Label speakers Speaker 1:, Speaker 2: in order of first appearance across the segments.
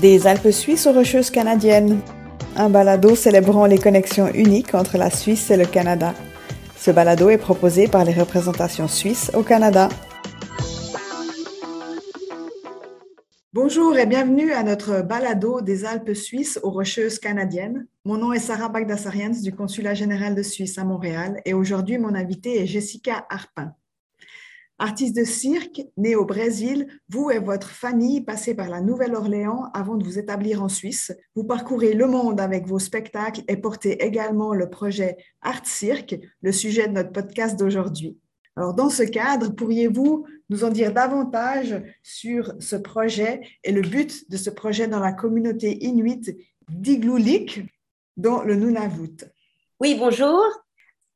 Speaker 1: Des Alpes suisses aux Rocheuses canadiennes. Un balado célébrant les connexions uniques entre la Suisse et le Canada. Ce balado est proposé par les représentations suisses au Canada. Bonjour et bienvenue à notre balado des Alpes suisses aux Rocheuses canadiennes. Mon nom est Sarah Bagdasarians du Consulat général de Suisse à Montréal et aujourd'hui mon invitée est Jessica Harpin. Artiste de cirque, né au Brésil, vous et votre famille passez par la Nouvelle-Orléans avant de vous établir en Suisse. Vous parcourez le monde avec vos spectacles et portez également le projet Art Cirque, le sujet de notre podcast d'aujourd'hui. Alors, dans ce cadre, pourriez-vous nous en dire davantage sur ce projet et le but de ce projet dans la communauté inuite d'Iglulik, dans le Nunavut?
Speaker 2: Oui, bonjour.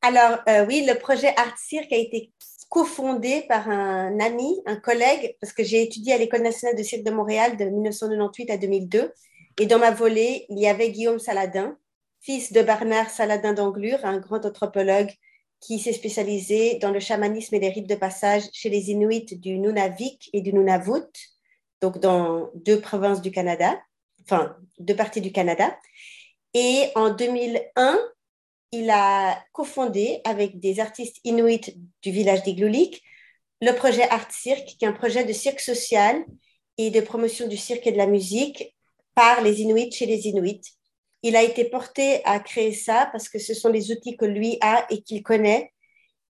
Speaker 2: Alors, euh, oui, le projet Art Cirque a été cofondé par un ami, un collègue, parce que j'ai étudié à l'École nationale de cirque de Montréal de 1998 à 2002. Et dans ma volée, il y avait Guillaume Saladin, fils de Bernard Saladin d'Anglure, un grand anthropologue qui s'est spécialisé dans le chamanisme et les rites de passage chez les Inuits du Nunavik et du Nunavut, donc dans deux provinces du Canada, enfin deux parties du Canada. Et en 2001, il a cofondé avec des artistes inuits du village d'Iglulik le projet Art Cirque, qui est un projet de cirque social et de promotion du cirque et de la musique par les Inuits chez les Inuits. Il a été porté à créer ça parce que ce sont les outils que lui a et qu'il connaît.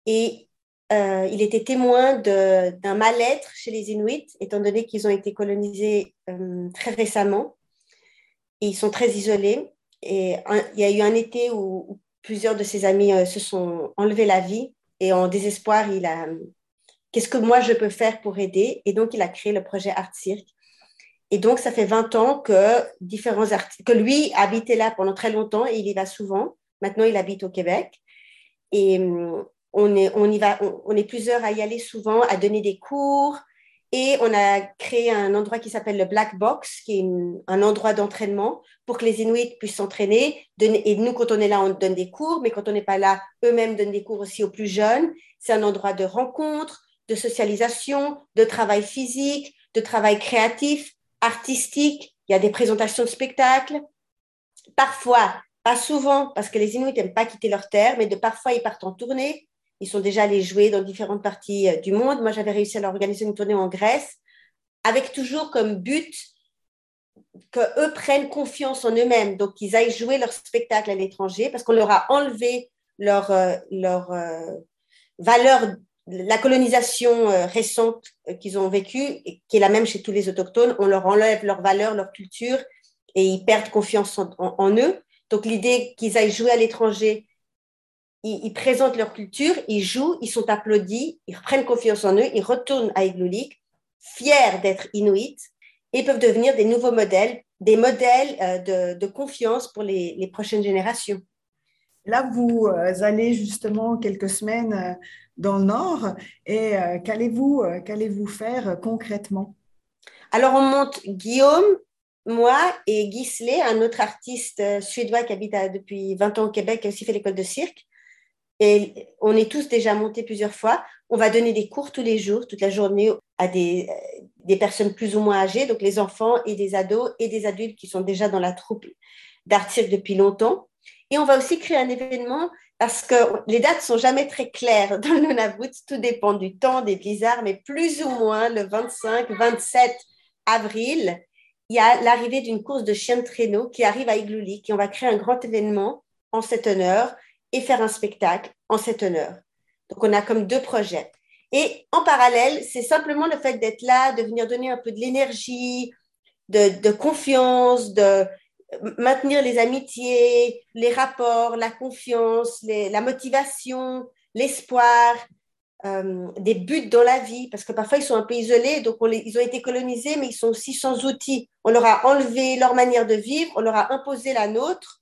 Speaker 2: Et euh, il était témoin d'un mal-être chez les Inuits, étant donné qu'ils ont été colonisés euh, très récemment. Et ils sont très isolés. Et il y a eu un été où plusieurs de ses amis euh, se sont enlevés la vie et en désespoir, il a qu'est-ce que moi je peux faire pour aider? Et donc, il a créé le projet Art Cirque. Et donc, ça fait 20 ans que différents artistes, que lui habitait là pendant très longtemps et il y va souvent. Maintenant, il habite au Québec. Et hum, on est, on y va, on est plusieurs à y aller souvent, à donner des cours, et on a créé un endroit qui s'appelle le Black Box, qui est un endroit d'entraînement pour que les Inuits puissent s'entraîner. Et nous, quand on est là, on donne des cours, mais quand on n'est pas là, eux-mêmes donnent des cours aussi aux plus jeunes. C'est un endroit de rencontre, de socialisation, de travail physique, de travail créatif, artistique. Il y a des présentations de spectacles. Parfois, pas souvent, parce que les Inuits n'aiment pas quitter leur terre, mais de parfois, ils partent en tournée ils sont déjà allés jouer dans différentes parties euh, du monde. Moi, j'avais réussi à leur organiser une tournée en Grèce, avec toujours comme but qu'eux prennent confiance en eux-mêmes, donc qu'ils aillent jouer leur spectacle à l'étranger, parce qu'on leur a enlevé leur, euh, leur euh, valeur, la colonisation récente qu'ils ont vécue, qui est la même chez tous les autochtones, on leur enlève leur valeur, leur culture, et ils perdent confiance en eux. Donc l'idée qu'ils aillent jouer à l'étranger ils, présentent leur culture, ils jouent, ils sont applaudis, ils reprennent confiance en eux, ils retournent à Iglulik, fiers d'être Inuits, et peuvent devenir des nouveaux modèles, des modèles euh, de, confiance pour les, prochaines générations.
Speaker 1: Là, vous euh, allez justement quelques semaines euh, dans le Nord, et qu'allez-vous qu'allez-vous faire concrètement?
Speaker 2: Alors, on monte Guillaume, moi et Gisle, un autre artiste suédois qui habite depuis 20 ans au Québec, qui a aussi fait l'école de cirque. Et on est tous déjà montés plusieurs fois. On va donner des cours tous les jours, toute la journée, à des, personnes plus ou moins âgées, donc les enfants et des ados et des adultes qui sont déjà dans la troupe d'art depuis longtemps. Et on va aussi créer un événement parce que les dates sont jamais très claires dans le Nunavut. Tout dépend du temps, des blizzards, mais plus ou moins le 25, 27 avril, il y a l'arrivée d'une course de chiens de traîneau qui arrive à Igloolik et on va créer un grand événement en cet honneur et faire un spectacle en cet honneur. Donc, on a comme deux projets. Et en parallèle, c'est simplement le fait d'être là, de venir donner un peu de l'énergie, de, confiance, de maintenir les amitiés, les rapports, la confiance, la motivation, l'espoir, euh, des buts dans la vie, parce que parfois ils sont un peu isolés, donc ils ont été colonisés, mais ils sont aussi sans outils. On leur a enlevé leur manière de vivre, on leur a imposé la nôtre,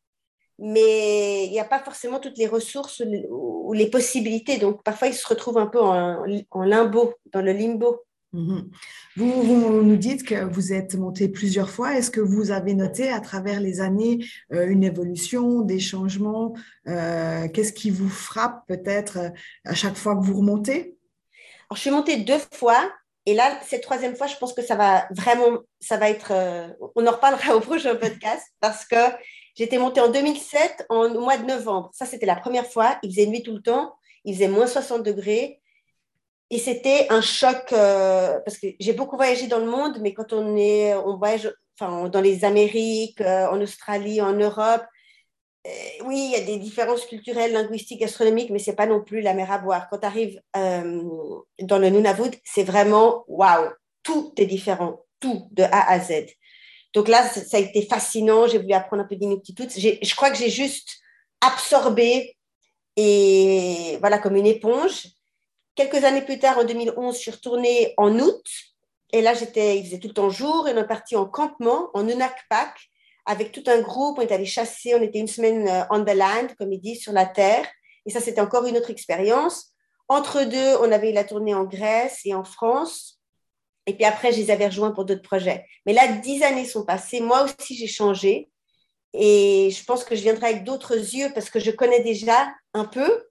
Speaker 2: mais il n'y a pas forcément toutes les ressources ou les possibilités. Donc, parfois, ils se retrouvent un peu en, limbo, dans le limbo.
Speaker 1: Mhm. Vous, vous, nous dites que vous êtes monté plusieurs fois. Est-ce que vous avez noté à travers les années euh, une évolution, des changements euh, Qu'est-ce qui vous frappe peut-être à chaque fois que vous remontez?
Speaker 2: Alors, je suis montée deux fois. Et là, cette troisième fois, je pense que ça va vraiment, ça va être, euh, on en reparlera au prochain podcast parce que j'étais montée en 2007, en, au mois de novembre. Ça, c'était la première fois. Il faisait nuit tout le temps. Il faisait moins 60 degrés. Et c'était un choc euh, parce que j'ai beaucoup voyagé dans le monde, mais quand on est, on voyage, enfin, dans les Amériques, euh, en Australie, en Europe, euh, oui, il y a des différences culturelles, linguistiques, gastronomiques, mais c'est pas non plus la mer à boire. Quand tu arrives dans le Nunavut, c'est vraiment waouh, tout est différent, tout de A à Z. Donc là, ça a été fascinant. J'ai voulu apprendre un peu d'inuktitut. Je crois que j'ai juste absorbé et voilà comme une éponge. Quelques années plus tard, en 2011, je suis retournée en août. Et là, j'étais, il faisait tout le temps jour. Et on est parti en campement, en Nunakpak, avec tout un groupe. On est allé chasser. On était une semaine euh, on the land, comme ils disent, sur la terre. Et ça, c'était encore une autre expérience. Entre deux, on avait eu la tournée en Grèce et en France. Et puis après, je les avais rejoints pour d'autres projets. Mais là, dix années sont passées. Moi aussi, j'ai changé. Et je pense que je viendrai avec d'autres yeux parce que je connais déjà un peu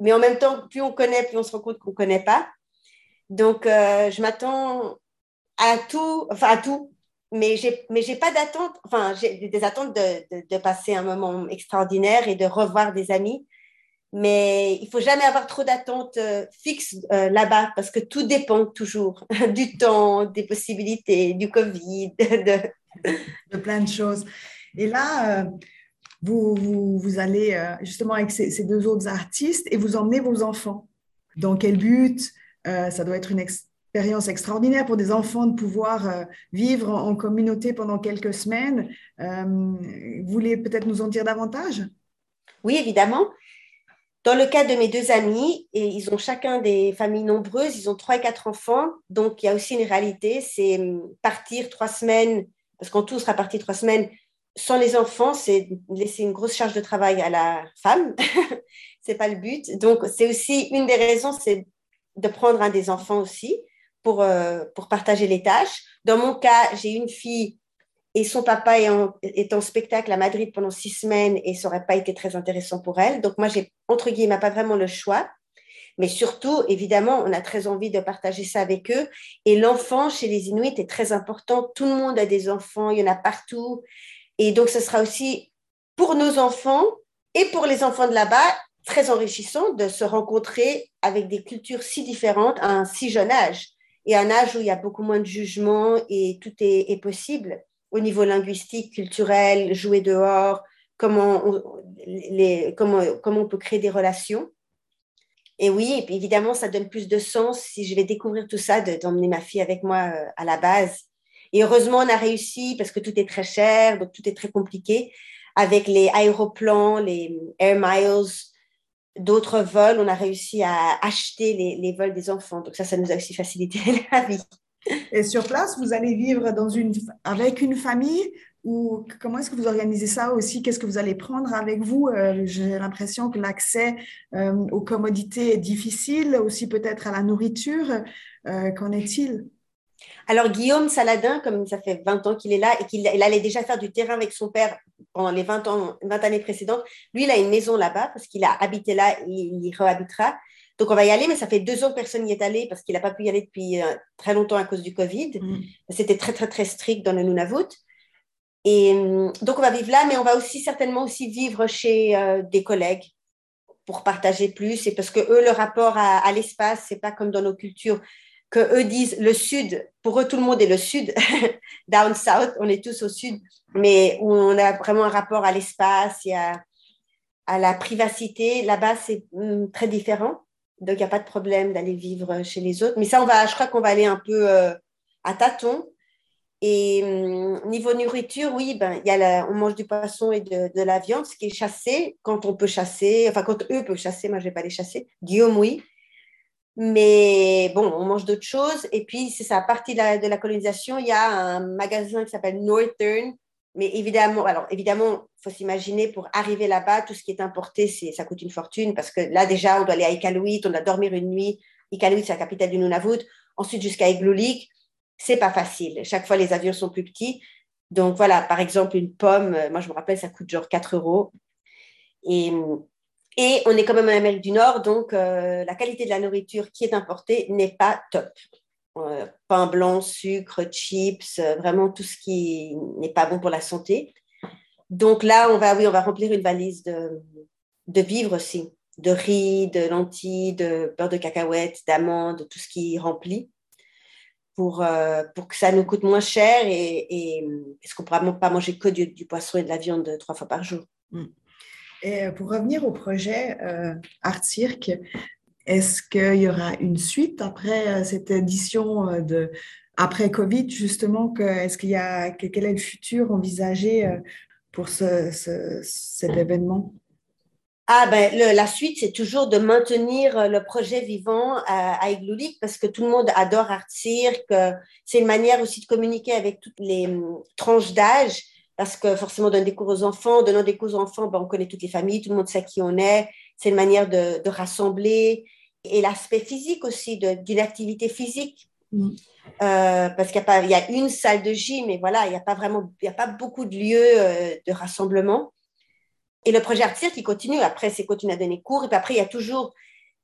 Speaker 2: mais en même temps, plus on connaît, plus on se rend compte qu'on ne connaît pas. Donc, euh, je m'attends à tout, enfin à tout, mais je n'ai pas d'attente, enfin, j'ai des attentes de, passer un moment extraordinaire et de revoir des amis. Mais il faut jamais avoir trop d'attentes euh, fixes euh, là-bas parce que tout dépend toujours du temps, des possibilités, du Covid, de,
Speaker 1: de plein de choses. Et là, vous, vous, allez euh, justement avec ces, deux autres artistes et vous emmenez vos enfants. Dans quel but? Euh, Ça doit être une expérience extraordinaire pour des enfants de pouvoir euh, vivre en, communauté pendant quelques semaines. vous voulez peut-être nous en dire davantage?
Speaker 2: Oui, évidemment. Dans le cas de mes deux amis, et ils ont chacun des familles nombreuses, ils ont trois et quatre enfants, donc il y a aussi une réalité, c'est hum, partir trois semaines, parce qu'en tout sera parti trois semaines, sans les enfants, c'est laisser une grosse charge de travail à la femme. c'est pas le but. Donc, c'est aussi une des raisons, c'est de prendre un des enfants aussi pour, euh, pour partager les tâches. Dans mon cas, j'ai une fille et son papa est en, spectacle à Madrid pendant six semaines et ça n'aurait pas été très intéressant pour elle. Donc, moi, j'ai, entre guillemets, pas vraiment le choix. Mais surtout, évidemment, on a très envie de partager ça avec eux. Et l'enfant chez les Inuits est très important. Tout le monde a des enfants, il y en a partout. Et donc, ce sera aussi pour nos enfants et pour les enfants de là-bas très enrichissant de se rencontrer avec des cultures si différentes à un si jeune âge et un âge où il y a beaucoup moins de jugement et tout est, possible au niveau linguistique, culturel, jouer dehors, comment on, comment, comment on peut créer des relations. Et oui, évidemment, ça donne plus de sens si je vais découvrir tout ça, d'emmener ma fille avec moi euh, à la base et heureusement, on a réussi parce que tout est très cher, donc tout est très compliqué. Avec les aéroplans, les Air Miles, d'autres vols, on a réussi à acheter les, vols des enfants. Donc ça, ça nous a aussi facilité la vie.
Speaker 1: Et sur place, vous allez vivre avec une famille ou comment est-ce que vous organisez ça aussi? Qu'est-ce que vous allez prendre avec vous? Euh, J'ai l'impression que l'accès euh, aux commodités est difficile, aussi peut-être à la nourriture. Euh, qu'en est-il?
Speaker 2: Alors, Guillaume Saladin, comme ça fait 20 ans qu'il est là et qu'il allait déjà faire du terrain avec son père pendant les 20, ans, 20 années précédentes, lui, il a une maison là-bas parce qu'il a habité là et il y rehabitera. Donc, on va y aller, mais ça fait deux ans que personne n'y est allé parce qu'il n'a pas pu y aller depuis euh, très longtemps à cause du Covid. Mm. C'était très, très, très strict dans le Nunavut. Et euh, donc, on va vivre là, mais on va aussi certainement aussi vivre chez euh, des collègues pour partager plus. Et parce que eux, le rapport à, à l'espace, c'est pas comme dans nos cultures que eux disent le sud, pour eux tout le monde est le sud, down south, on est tous au sud, mais où on a vraiment un rapport à l'espace et à, la privacité. Là-bas, c'est hum, très différent. Donc, il n'y a pas de problème d'aller vivre chez les autres. Mais ça, on va, je crois qu'on va aller un peu euh, à tâtons. Et hum, niveau nourriture, oui, ben, y a on mange du poisson et de, de, la viande, ce qui est chassé quand on peut chasser, enfin quand eux peuvent chasser, moi je ne vais pas les chasser. Guillaume, oui. Mais bon, on mange d'autres choses. Et puis, c'est ça, à partir de la, colonisation, il y a un magasin qui s'appelle Northern. Mais évidemment, alors évidemment, il faut s'imaginer pour arriver là-bas, tout ce qui est importé, c'est, ça coûte une fortune parce que là, déjà, on doit aller à Iqaluit, on doit dormir une nuit. Iqaluit, c'est la capitale du Nunavut. Ensuite, jusqu'à Igloolik, c'est pas facile. Chaque fois, les avions sont plus petits. Donc voilà, par exemple, une pomme, moi je me rappelle, ça coûte genre 4 euros. Et et on est quand même en Amérique du Nord, donc euh, la qualité de la nourriture qui est importée n'est pas top. Pain blanc, sucre, chips, vraiment tout ce qui n'est pas bon pour la santé. Donc là, on va, oui, on va remplir une valise de, de vivres aussi, de riz, de lentilles, de beurre de cacahuètes, d'amandes, tout ce qui remplit pour, euh, pour que ça nous coûte moins cher et, et parce qu'on ne pourra pas manger que du, poisson et de la viande trois fois par jour. Mm.
Speaker 1: Et pour revenir au projet euh, Art Cirque, est-ce qu'il y aura une suite après euh, cette édition euh, de après Covid justement Est-ce qu'il y a quel est le futur envisagé pour ce, cet événement?
Speaker 2: Ah ben, la suite, c'est toujours de maintenir euh, le projet vivant à, à parce que tout le monde adore Art Cirque. C'est une manière aussi de communiquer avec toutes les hum, tranches d'âge parce que forcément, donner des cours aux enfants, donnant des cours aux enfants, ben, on connaît toutes les familles, tout le monde sait qui on est. C'est une manière de rassembler et l'aspect physique aussi, d'une activité physique. Mm. Euh, parce qu'il y, a pas, il y a une salle de gym, mais voilà, il n'y a pas vraiment, il y a pas beaucoup de lieux euh, de rassemblement. Et le projet Artir qui continue, après, c'est continuer à donner cours. Et puis après, il y a toujours,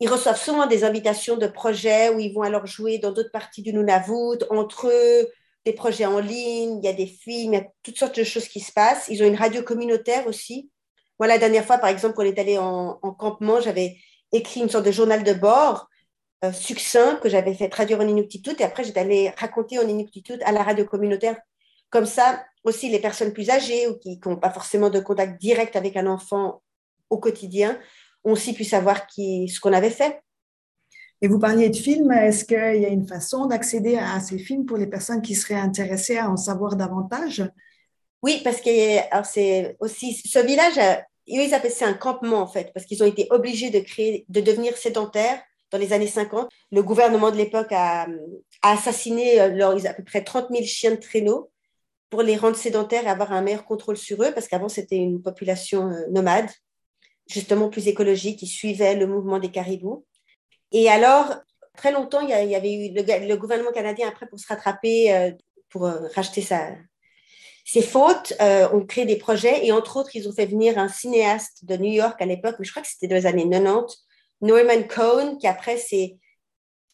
Speaker 2: ils reçoivent souvent des invitations de projets où ils vont alors jouer dans d'autres parties du Nunavut, entre eux, des projets en ligne, il y a des films, il y a toutes sortes de choses qui se passent. Ils ont une radio communautaire aussi. Moi, la dernière fois, par exemple, on est allé en, campement, j'avais écrit une sorte de journal de bord euh, succinct que j'avais fait traduire en Inuktitut. Et après, j'étais allée raconter en Inuktitut à la radio communautaire. Comme ça, aussi les personnes plus âgées ou qui n'ont pas forcément de contact direct avec un enfant au quotidien ont aussi pu savoir qui, ce qu'on avait fait.
Speaker 1: Et vous parliez de films, est-ce qu'il y a une façon d'accéder à ces films pour les personnes qui seraient intéressées à en savoir davantage?
Speaker 2: Oui, parce que c'est aussi ce village, ils appellent ça un campement en fait, parce qu'ils ont été obligés de créer, de devenir sédentaires dans les années 50. Le gouvernement de l'époque a, assassiné euh, à peu près 30 000 chiens de traîneau pour les rendre sédentaires et avoir un meilleur contrôle sur eux, parce qu'avant, c'était une population euh, nomade, justement plus écologique, qui suivait le mouvement des caribous. Et alors, très longtemps, il y avait eu le, gouvernement canadien, après, pour se rattraper, euh, pour racheter sa, ses fautes, ont créé des projets, et entre autres, ils ont fait venir un cinéaste de New York à l'époque, mais je crois que c'était dans les années 90, Norman Cohn, qui après s'est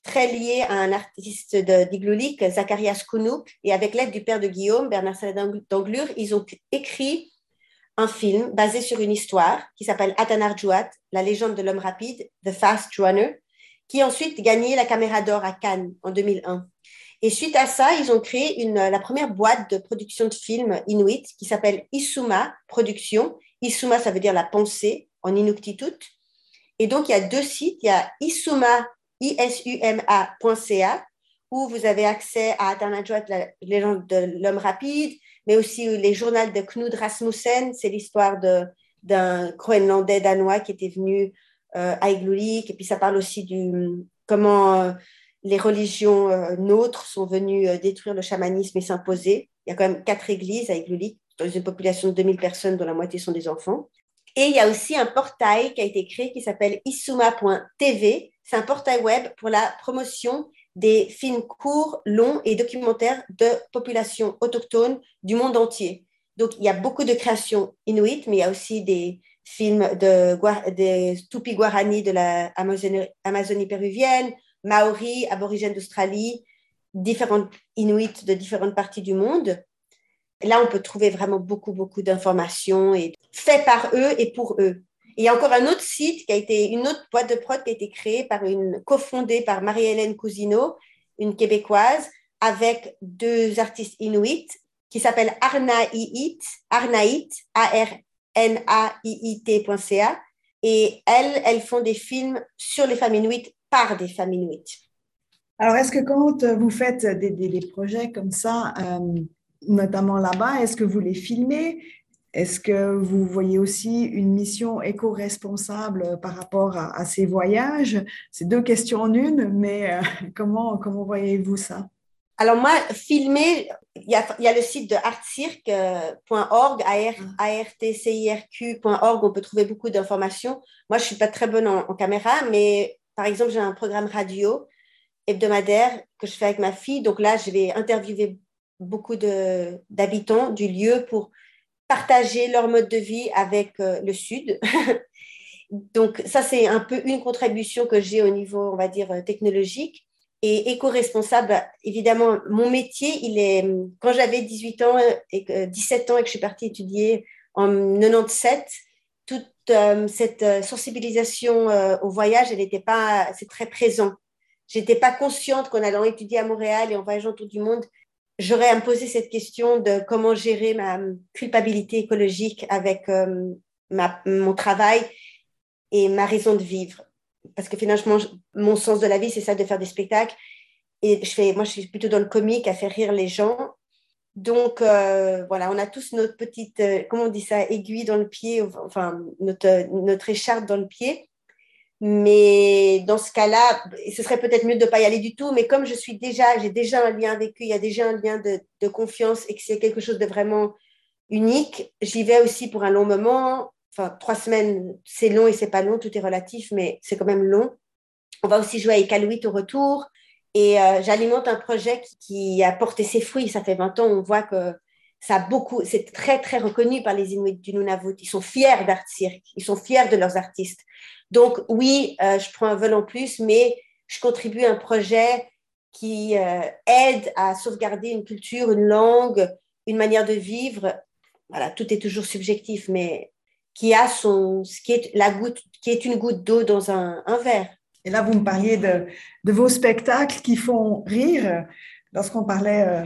Speaker 2: très lié à un artiste d'Iglulik, Zacharias Kounouk, et avec l'aide du père de Guillaume, Bernard Saladin d'Anglure, ils ont écrit un film basé sur une histoire qui s'appelle Atanar Juat, la légende de l'homme rapide, The Fast Runner, qui ensuite gagné la caméra d'or à Cannes en 2001. Et suite à ça, ils ont créé une, la première boîte de production de films inuit qui s'appelle Isuma Production. Isuma, ça veut dire la pensée en inuktitut. Et donc, il y a deux sites. Il y a Isuma isuma.ca, où vous avez accès à Aternadjoat, la légende de l'homme rapide, mais aussi les journaux de Knud Rasmussen, c'est l'histoire d'un Groenlandais danois qui était venu euh, à Iglulik, et puis ça parle aussi du comment euh, les religions euh, nôtres sont venues détruire le chamanisme et s'imposer. Il y a quand même quatre églises à Iglulik, dans une population de 2000 personnes, dont la moitié sont des enfants. Et il y a aussi un portail qui a été créé qui s'appelle isuma.tv, c'est un portail web pour la promotion des films courts, longs et documentaires de populations autochtones du monde entier. Donc, il y a beaucoup de créations inuites, mais il y a aussi des films de, des Tupi Guarani de la Amazonie, péruvienne, Maori, aborigènes d'Australie, différentes Inuits de différentes parties du monde. Là, on peut trouver vraiment beaucoup, beaucoup d'informations et fait par eux et pour eux il y a encore un autre site qui a été, une autre boîte de prod qui a été créée par une, cofondée par Marie-Hélène Cousineau, une québécoise, avec deux artistes inuits qui s'appellent Arnaït, Arnaït, A-R-N-A-I-I-T.ca. Et elles, elles font des films sur les femmes inuites par des femmes inuites.
Speaker 1: Alors, est-ce que quand vous faites des, des, projets comme ça, euh, notamment là-bas, est-ce que vous les filmez? Est-ce que vous voyez aussi une mission éco-responsable par rapport à, ces voyages? C'est deux questions en une, mais euh, comment, comment voyez-vous ça?
Speaker 2: Alors moi, filmer, il y a, le site de artcirque.org, artcirq.org, on peut trouver beaucoup d'informations. Moi, je ne suis pas très bonne en, en, caméra, mais par exemple, j'ai un programme radio hebdomadaire que je fais avec ma fille. Donc là, je vais interviewer beaucoup d'habitants du lieu pour partager leur mode de vie avec euh, le Sud. Donc ça, c'est un peu une contribution que j'ai au niveau, on va dire, euh, technologique. Et éco-responsable, évidemment, mon métier, il est, quand j'avais 18 ans et 17 ans et que je suis partie étudier en 97, toute euh, cette euh, sensibilisation euh, au voyage, elle n'était pas, c'est très présent. J'étais pas consciente qu'en allant étudier à Montréal et en voyageant autour du monde, j'aurais à me poser cette question de comment gérer ma culpabilité écologique avec ma, mon travail et ma raison de vivre. Parce que finalement, mon sens de la vie, c'est ça de faire des spectacles. Et je fais, moi, je suis plutôt dans le comique, à faire rire les gens. Donc, euh, voilà, on a tous notre petite, euh, comment on dit ça, aiguille dans le pied, enfin, notre, écharpe dans le pied. Mais dans ce cas-là, ce serait peut-être mieux de ne pas y aller du tout. Mais comme je suis déjà, j'ai déjà un lien avec eux, il y a déjà un lien de, confiance et que c'est quelque chose de vraiment unique, j'y vais aussi pour un long moment. Enfin, trois semaines, c'est long et c'est pas long, tout est relatif, mais c'est quand même long. On va aussi jouer avec Iqaluit au retour. Et euh, j'alimente un projet qui, a porté ses fruits. Ça fait 20 ans, on voit que ça a beaucoup, c'est très, très reconnu par les Inuits du Nunavut. Ils sont fiers d'Art Cirque, ils sont fiers de leurs artistes. Donc, oui, euh, je prends un vol en plus, mais je contribue à un projet qui euh, aide à sauvegarder une culture, une langue, une manière de vivre. Voilà, tout est toujours subjectif, mais qui a son, qui est la goutte, qui est une goutte d'eau dans un verre.
Speaker 1: Et là, vous me parliez de, vos spectacles qui font rire. Lorsqu'on parlait euh,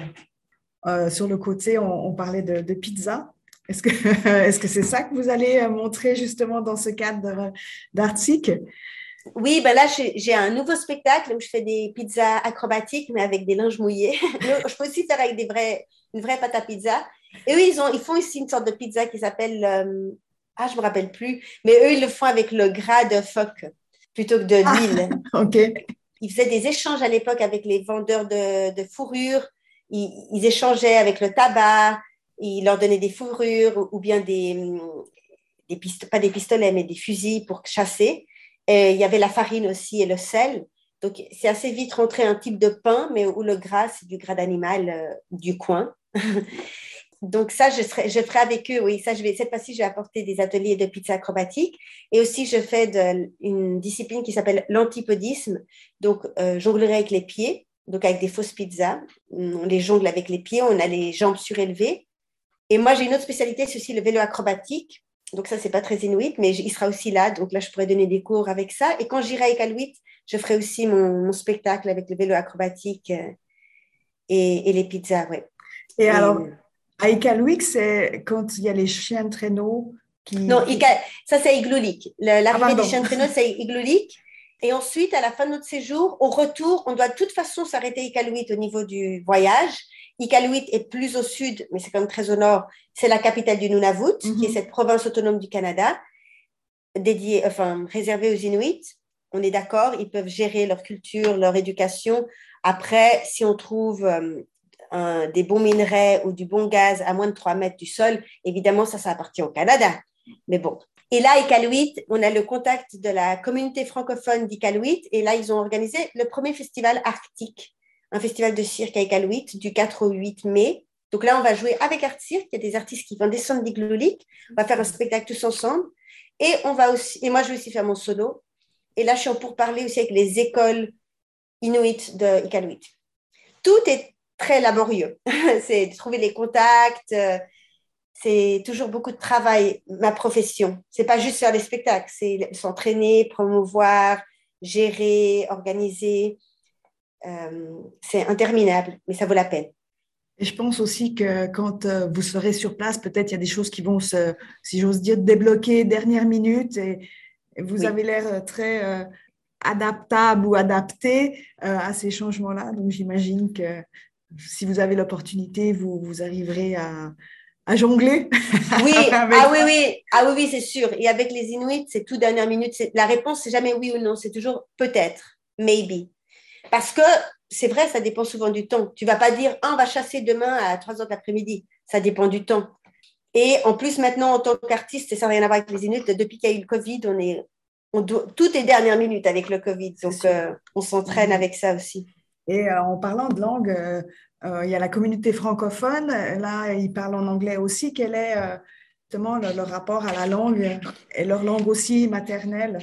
Speaker 1: euh, sur le côté, on, parlait de, pizza. Est-ce que c'est ça que vous allez euh, montrer justement dans ce cadre d'Artic
Speaker 2: Oui, ben là, j'ai un nouveau spectacle où je fais des pizzas acrobatiques, mais avec des linges mouillés. je peux aussi faire avec des vrais, une vraie pâte à pizza. Et eux, ils font ici une sorte de pizza qui s'appelle... ah, je ne me rappelle plus. Mais eux, ils le font avec le gras de phoque plutôt que de ah, l'huile.
Speaker 1: ok.
Speaker 2: Ils faisaient des échanges à l'époque avec les vendeurs de, de fourrures. Ils, échangeaient avec le tabac. Ils leur donnaient des fourrures ou, bien des, des pas des pistolets, mais des fusils pour chasser. Et il y avait la farine aussi et le sel. Donc, c'est assez vite rentré un type de pain, mais où le gras, c'est du gras d'animal euh, du coin. donc ça, je, serai, je ferai avec eux, oui, ça, je vais, cette fois-ci, je vais apporter des ateliers de pizza acrobatique. Et aussi, je fais de, une discipline qui s'appelle l'antipodisme. Donc, euh, jonglerai avec les pieds, donc avec des fausses pizzas. On les jongle avec les pieds, on a les jambes surélevées. Et moi, j'ai une autre spécialité, c'est aussi le vélo acrobatique. Donc ça, c'est pas très inuit, mais il sera aussi là. Donc là, je pourrais donner des cours avec ça. Et quand j'irai avec Alouit, je ferai aussi mon, spectacle avec le vélo acrobatique euh, et, les pizzas, ouais.
Speaker 1: Et, alors, à Iqaluit, c'est quand il y a les chiens de traîneau qui...
Speaker 2: Non, ça c'est Iglulik. L'arrivée ah, des chiens de traîneau, c'est Iglulik. Et ensuite, à la fin de notre séjour, au retour, on doit de toute façon s'arrêter à Iqaluit au niveau du voyage. Iqaluit est plus au sud, mais c'est quand même très au nord. C'est la capitale du Nunavut, qui est mhm. cette province autonome du Canada, dédiée, enfin, réservée aux Inuits. On est d'accord, ils peuvent gérer leur culture, leur éducation. Après, si on trouve euh, des bons minerais ou du bon gaz à moins de 3 mètres du sol, évidemment, ça, ça appartient au Canada. Mais bon. Et là, Iqaluit, on a le contact de la communauté francophone d'Iqaluit. Et là, ils ont organisé le premier festival arctique, un festival de cirque à Iqaluit du 4 au 8 mai. Donc là, on va jouer avec Art Cirque. Il y a des artistes qui vont descendre d'Iglulik. On va faire un spectacle tous ensemble. Et on va aussi, et moi, je vais aussi faire mon solo. Et là, je suis pour parler aussi avec les écoles inuites de. Tout est très laborieux. c'est de trouver les contacts. Euh, c'est toujours beaucoup de travail, ma profession. C'est pas juste faire des spectacles, c'est s'entraîner, promouvoir, gérer, organiser. Euh, c'est interminable, mais ça vaut la peine.
Speaker 1: Et je pense aussi que quand euh, vous serez sur place, peut-être il y a des choses qui vont se, si j'ose dire, débloquer dernière minute. Et, vous avez l'air très adaptable ou adapté à ces changements-là. Donc j'imagine que si vous avez l'opportunité, vous, vous arriverez à, à jongler.
Speaker 2: Oui, ah oui, oui, ah oui, oui, c'est sûr. Et avec les Inuits, c'est tout dernière minute. La réponse, c'est jamais oui ou non, c'est toujours peut-être, maybe. Parce que c'est vrai, ça dépend souvent du temps. Tu vas pas dire, ah, on va chasser demain à 3 heures daprès midi Ça dépend du temps. Et en plus, maintenant, en tant qu'artiste, ça n'a rien à voir avec les Inuits, depuis qu'il y a eu le Covid, on est, on tout est dernière minute avec le Covid. Donc, euh, on s'entraîne mm-hmm. avec ça aussi.
Speaker 1: Et euh, en parlant de langue, euh, euh, il y a la communauté francophone. Là, ils parlent en anglais aussi. Quel est justement leur rapport à la langue et leur langue aussi maternelle?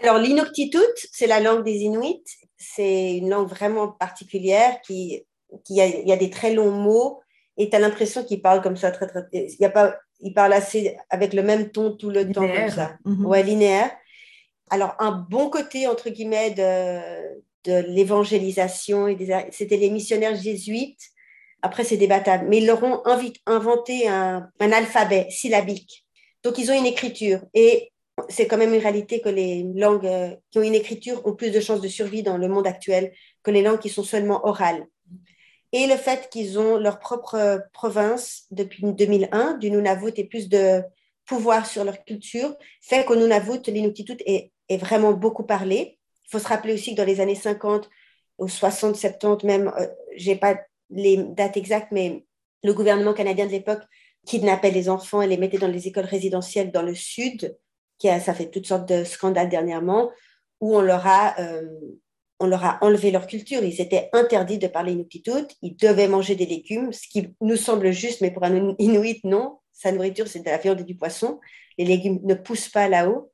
Speaker 2: Alors, l'inuktitut, c'est la langue des Inuits. c'est une langue vraiment particulière qui, qui a, il y a des très longs mots et tu as l'impression qu'il parle comme ça, très, très, il, y a pas, il parle assez avec le même ton tout le temps, comme ça. Mhm. Ouais, linéaire. Alors, un bon côté, entre guillemets, de, de l'évangélisation, c'était les missionnaires jésuites. Après, c'est débattable. Mais ils leur ont inventé un, alphabet syllabique. Donc, ils ont une écriture. Et c'est quand même une réalité que les langues euh, qui ont une écriture ont plus de chances de survie dans le monde actuel que les langues qui sont seulement orales et le fait qu'ils ont leur propre province depuis 2001, du Nunavut, et plus de pouvoir sur leur culture, fait qu'au Nunavut, l'Inuktitut est vraiment beaucoup parlé. Il faut se rappeler aussi que dans les années 50, ou 60, 70 même, euh, j'ai pas les dates exactes, mais le gouvernement canadien de l'époque kidnappait les enfants et les mettait dans les écoles résidentielles dans le sud, qui ça fait toutes sortes de scandales dernièrement, où on leur a euh, on leur a enlevé leur culture. Ils étaient interdits de parler Inuktitut. Ils devaient manger des légumes, ce qui nous semble juste, mais pour un Inuit, non. Sa nourriture, c'est de la viande et du poisson. Les légumes ne poussent pas là-haut.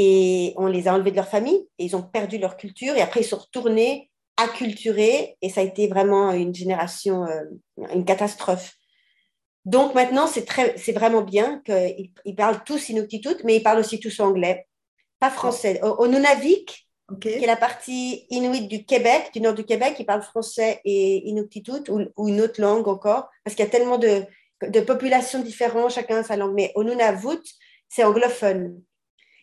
Speaker 2: Et on les a enlevés de leur famille et ils ont perdu leur culture. Et après, ils sont retournés acculturés. Et ça a été vraiment une génération, euh, une catastrophe. Donc maintenant, c'est vraiment bien qu'ils parlent tous Inuktitut, mais ils parlent aussi tous anglais, pas français. Au, au Nunavik, qui est la partie inuit du Québec, du nord du Québec, qui parle français et inuktitut ou, ou une autre langue encore, parce qu'il y a tellement de, de populations différentes, chacun a sa langue. Mais au Nunavut, c'est anglophone.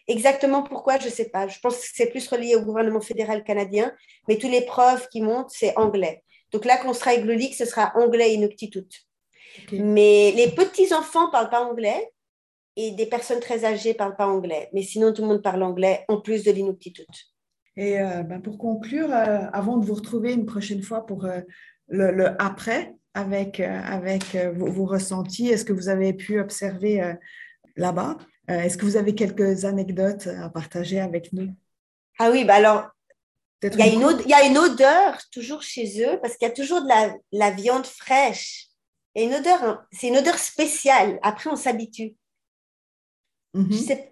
Speaker 2: Exactement pourquoi, je ne sais pas. Je pense que c'est plus relié au gouvernement fédéral canadien, mais tous les preuves qui montent, c'est anglais. Donc là, quand on sera avec le ce sera anglais inuktitut. Mais les petits-enfants ne parlent pas anglais et des personnes très âgées ne parlent pas anglais. Mais sinon, tout le monde parle anglais en plus de l'inuktitut.
Speaker 1: Et euh, ben, pour conclure, euh, avant de vous retrouver une prochaine fois pour euh, le, après, avec, avec vos, ressentis, est-ce que vous avez pu observer là-bas Est-ce que vous avez quelques anecdotes à partager avec nous?
Speaker 2: Ah oui, bah alors, il y, a une odeur, il y a une odeur toujours chez eux parce qu'il y a toujours de la, la viande fraîche. Et une odeur, hein, c'est une odeur spéciale. Après, on s'habitue. Mm-hmm.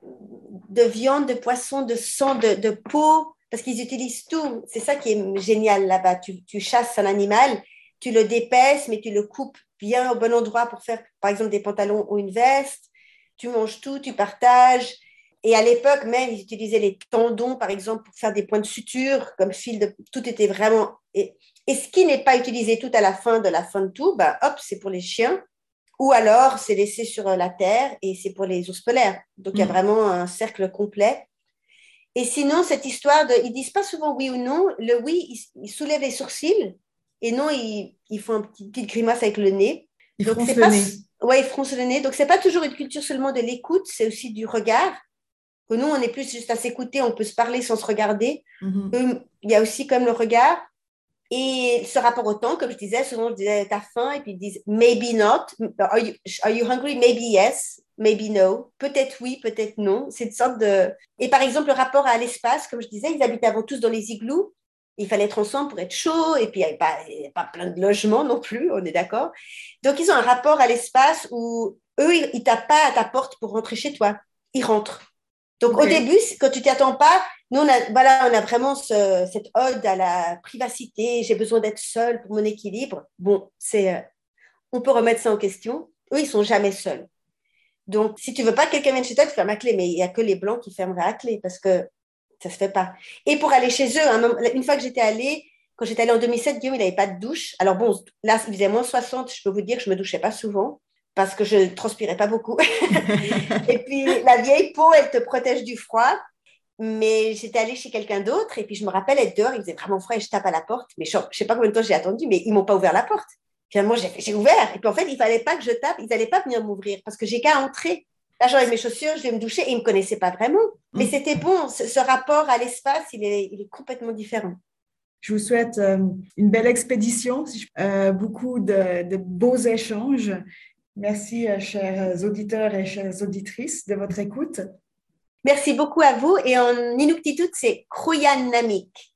Speaker 2: de viande, de poisson, de sang, de, de peau parce qu'ils utilisent tout. C'est ça qui est génial là-bas. Tu, chasses un animal, tu le dépaisses, mais tu le coupes bien au bon endroit pour faire, par exemple, des pantalons ou une veste. Tu manges tout, tu partages. Et à l'époque même, ils utilisaient les tendons, par exemple, pour faire des points de suture, comme fil de... Tout était vraiment... Et, ce qui n'est pas utilisé tout à la fin de la fin de tout, bah, hop, c'est pour les chiens. Ou alors, c'est laissé sur la terre et c'est pour les ours polaires. Donc, il y a mmh. vraiment un cercle complet. Et sinon, cette histoire de, ils disent pas souvent oui ou non. Le oui, ils, soulèvent les sourcils et non, ils, ils font une petite, petite, grimace avec le nez.
Speaker 1: Ils froncent le nez.
Speaker 2: Ouais, ils froncent le nez. Donc, c'est pas toujours une culture seulement de l'écoute, c'est aussi du regard. Que nous, on est plus juste à s'écouter, on peut se parler sans se regarder. Mm-hmm. il y a aussi comme le regard. Et ce rapport au temps, comme je disais, souvent je disais, t'as faim, et puis ils disent, maybe not. Are you, are you hungry? Maybe yes maybe no, peut-être oui, peut-être non. C'est une sorte de. Et par exemple, le rapport à l'espace, comme je disais, ils habitaient avant tous dans les igloos. Il fallait être ensemble pour être chaud, et puis il n'y avait pas, pas, plein de logements non plus, on est d'accord. Donc, ils ont un rapport à l'espace où eux, ils ne tapent pas à ta porte pour rentrer chez toi. Ils rentrent. Donc, au début, quand tu t'y attends pas, nous, on a, voilà, on a vraiment cette ode à la privacité. J'ai besoin d'être seul pour mon équilibre. Bon, c'est, euh, on peut remettre ça en question. Eux, ils sont jamais seuls. Donc, si tu veux pas que quelqu'un vienne chez toi, tu fermes à clé. Mais il y a que les blancs qui fermeraient à clé parce que ça se fait pas. Et pour aller chez eux, une fois que j'étais allée, quand j'étais allée en 2007, Guillaume, il n'avait pas de douche. Alors bon, là, il faisait moins 60. Je peux vous dire que je me douchais pas souvent parce que je ne transpirais pas beaucoup. et puis, la vieille peau, elle te protège du froid. Mais j'étais allée chez quelqu'un d'autre et puis je me rappelle être dehors, il faisait vraiment froid et je tape à la porte. Mais je ne sais pas combien de temps j'ai attendu, mais ils m'ont pas ouvert la porte. Finalement, j'ai ouvert. Et puis en fait, il fallait pas que je tape, ils n'allaient pas venir m'ouvrir parce que j'ai qu'à entrer. Là, j'enlève mes chaussures, je vais me doucher et ils ne me connaissaient pas vraiment. Mais mm. c'était bon, ce, rapport à l'espace, il est, il est, complètement différent.
Speaker 1: Je vous souhaite euh, une belle expédition, euh, beaucoup de, beaux échanges. Merci, euh, chers auditeurs et chères auditrices, de votre écoute.
Speaker 2: Merci beaucoup à vous. Et en Inuktitut, c'est Kruyan Namik.